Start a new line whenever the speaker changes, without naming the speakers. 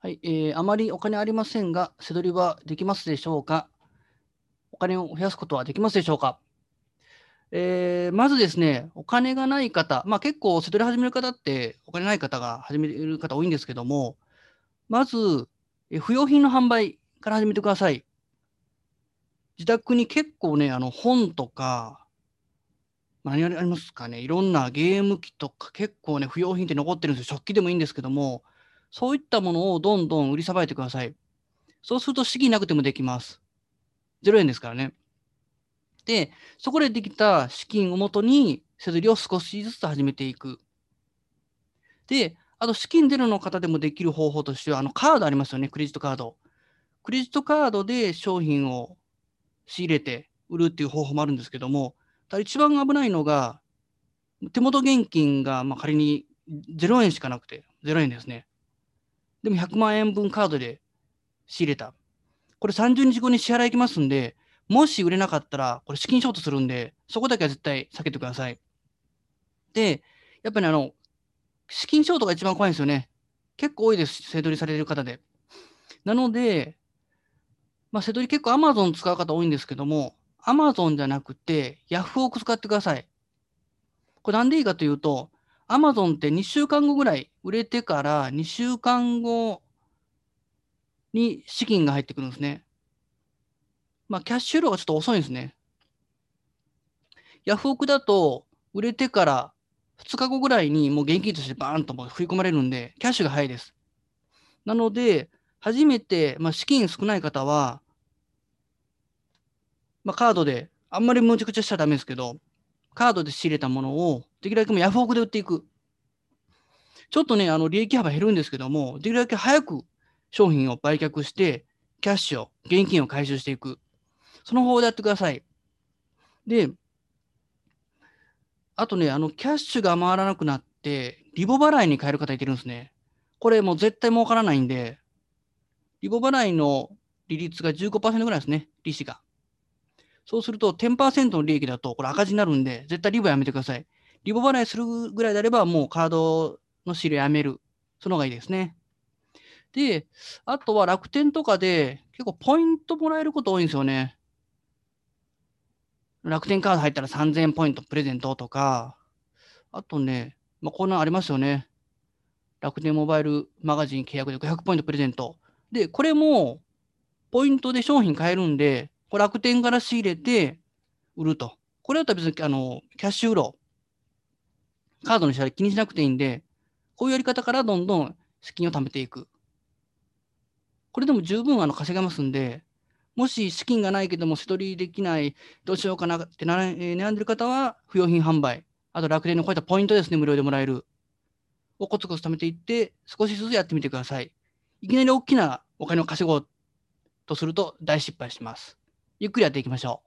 はい、えーあまりお金ありませんが、背取りはできますでしょうか？お金を増やすことはできますでしょうか？えーまずですね、お金がない方、まあ結構、背取り始める方って、お金ない方が始める方多いんですけども、まず、えー不用品の販売から始めてください。自宅に結構ね、あの本とか、まあ何ありますかね、いろんなゲーム機とか、結構ね、不用品って残ってるんですよ。食器でもいいんですけども、そういったものをどんどん売りさばいてください。そうすると資金なくてもできます。0円ですからね。で、そこでできた資金をもとに、背取りを少しずつ始めていく。で、あと資金ゼロの方でもできる方法としては、あのカードありますよね、クレジットカード。クレジットカードで商品を仕入れて売るっていう方法もあるんですけども、ただ一番危ないのが、手元現金がまあ仮に0円しかなくて、0円ですね。でも100万円分カードで仕入れた。これ30日後に支払いきますんで、もし売れなかったら、これ資金ショートするんで、そこだけは絶対避けてください。で、やっぱりあの、資金ショートが一番怖いんですよね。結構多いです、背取りされる方で。なので、まあ、背取り結構 Amazon 使う方多いんですけども、Amazon じゃなくて Yahoo を使ってください。これなんでいいかというと、Amazon って2週間後ぐらい売れてから2週間後に資金が入ってくるんですね。まあ、キャッシュフローがちょっと遅いんですね。ヤフオクだと、売れてから2日後ぐらいにもう現金としてバーンともう振り込まれるんで、キャッシュが早いです。なので、初めて、まあ、資金少ない方は、まあ、カードで、あんまりむちゃくちゃしちゃダメですけど、カードで仕入れたものを、できるだけもヤフオクで売っていく。ちょっとね、あの利益幅減るんですけども、できるだけ早く商品を売却して、キャッシュを、現金を回収していく。その方法でやってください。で、あとね、あの、キャッシュが回らなくなって、リボ払いに変える方いてるんですね。これもう絶対儲からないんで、リボ払いの利率が15%ぐらいですね、利子が。そうすると10%の利益だとこれ赤字になるんで、絶対リボやめてください。リボ払いするぐらいであれば、もうカードの仕入れやめる。その方がいいですね。で、あとは楽天とかで結構ポイントもらえること多いんですよね。楽天カード入ったら3000ポイントプレゼントとか、あとね、まあ、こんなんありますよね。楽天モバイルマガジン契約で500ポイントプレゼント。で、これもポイントで商品買えるんで、これ楽天から仕入れて売ると。これだったら別にあのキャッシュ売ろう。カードの支払い気にしなくていいんで、こういうやり方からどんどん資金を貯めていく。これでも十分あの稼げますんで、もし資金がないけども、背取りできない、どうしようかなって、悩んでる方は、不用品販売、あと楽天のこういったポイントですね、無料でもらえる。をコツコツ貯めていって、少しずつやってみてください。いきなり大きなお金を稼ごうとすると大失敗します。ゆっくりやっていきましょう。